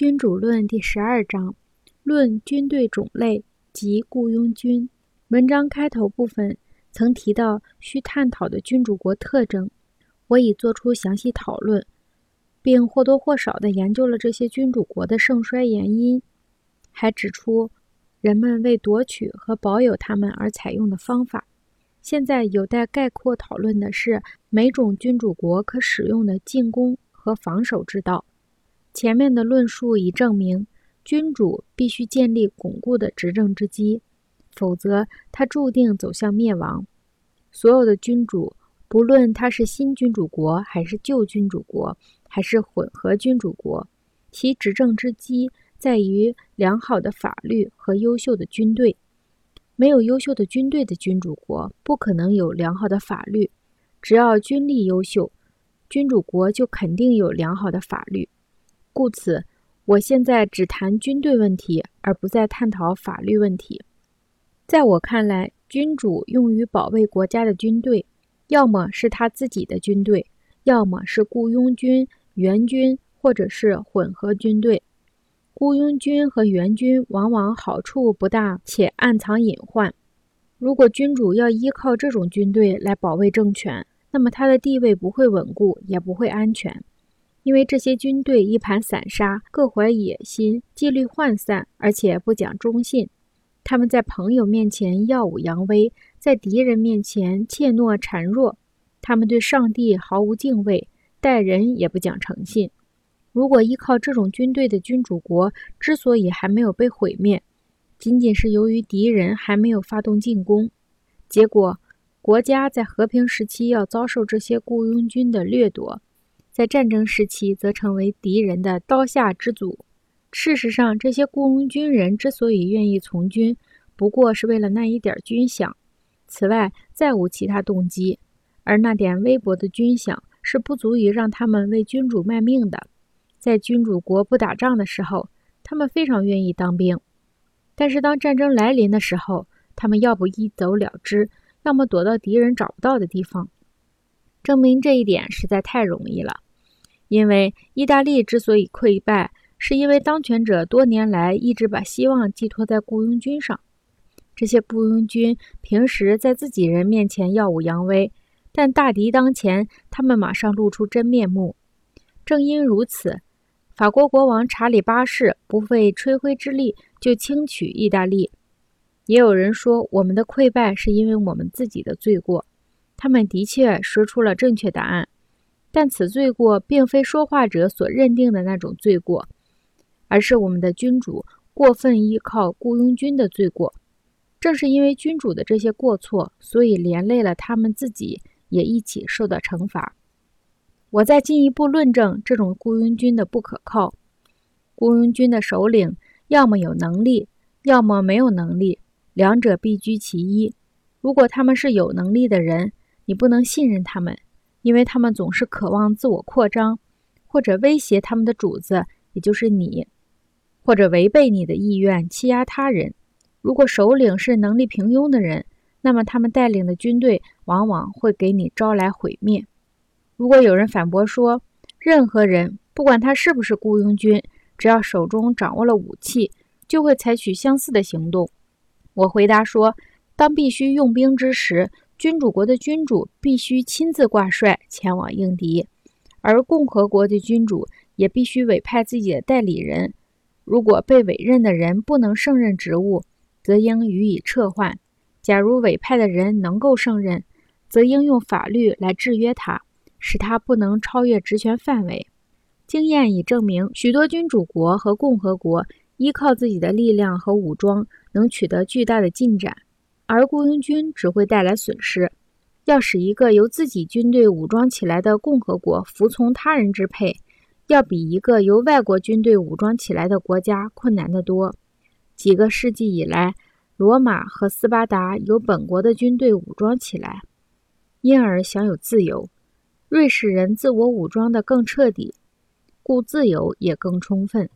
君主论第十二章，论军队种类及雇佣军。文章开头部分曾提到需探讨的君主国特征，我已作出详细讨论，并或多或少地研究了这些君主国的盛衰原因，还指出人们为夺取和保有他们而采用的方法。现在有待概括讨论的是每种君主国可使用的进攻和防守之道。前面的论述已证明，君主必须建立巩固的执政之基，否则他注定走向灭亡。所有的君主，不论他是新君主国还是旧君主国，还是混合君主国，其执政之基在于良好的法律和优秀的军队。没有优秀的军队的君主国，不可能有良好的法律。只要军力优秀，君主国就肯定有良好的法律。故此，我现在只谈军队问题，而不再探讨法律问题。在我看来，君主用于保卫国家的军队，要么是他自己的军队，要么是雇佣军、援军，或者是混合军队。雇佣军和援军往往好处不大，且暗藏隐患。如果君主要依靠这种军队来保卫政权，那么他的地位不会稳固，也不会安全。因为这些军队一盘散沙，各怀野心，纪律涣散，而且不讲忠信。他们在朋友面前耀武扬威，在敌人面前怯懦孱弱。他们对上帝毫无敬畏，待人也不讲诚信。如果依靠这种军队的君主国之所以还没有被毁灭，仅仅是由于敌人还没有发动进攻。结果，国家在和平时期要遭受这些雇佣军的掠夺。在战争时期，则成为敌人的刀下之族。事实上，这些雇佣军人之所以愿意从军，不过是为了那一点军饷，此外再无其他动机。而那点微薄的军饷是不足以让他们为君主卖命的。在君主国不打仗的时候，他们非常愿意当兵；但是当战争来临的时候，他们要不一走了之，要么躲到敌人找不到的地方。证明这一点实在太容易了。因为意大利之所以溃败，是因为当权者多年来一直把希望寄托在雇佣军上。这些雇佣军平时在自己人面前耀武扬威，但大敌当前，他们马上露出真面目。正因如此，法国国王查理八世不费吹灰之力就轻取意大利。也有人说，我们的溃败是因为我们自己的罪过。他们的确说出了正确答案。但此罪过并非说话者所认定的那种罪过，而是我们的君主过分依靠雇佣军的罪过。正是因为君主的这些过错，所以连累了他们自己，也一起受到惩罚。我再进一步论证这种雇佣军的不可靠。雇佣军的首领要么有能力，要么没有能力，两者必居其一。如果他们是有能力的人，你不能信任他们。因为他们总是渴望自我扩张，或者威胁他们的主子，也就是你，或者违背你的意愿欺压他人。如果首领是能力平庸的人，那么他们带领的军队往往会给你招来毁灭。如果有人反驳说，任何人不管他是不是雇佣军，只要手中掌握了武器，就会采取相似的行动，我回答说，当必须用兵之时。君主国的君主必须亲自挂帅前往应敌，而共和国的君主也必须委派自己的代理人。如果被委任的人不能胜任职务，则应予以撤换；假如委派的人能够胜任，则应用法律来制约他，使他不能超越职权范围。经验已证明，许多君主国和共和国依靠自己的力量和武装，能取得巨大的进展。而雇佣军只会带来损失。要使一个由自己军队武装起来的共和国服从他人支配，要比一个由外国军队武装起来的国家困难得多。几个世纪以来，罗马和斯巴达由本国的军队武装起来，因而享有自由。瑞士人自我武装得更彻底，故自由也更充分。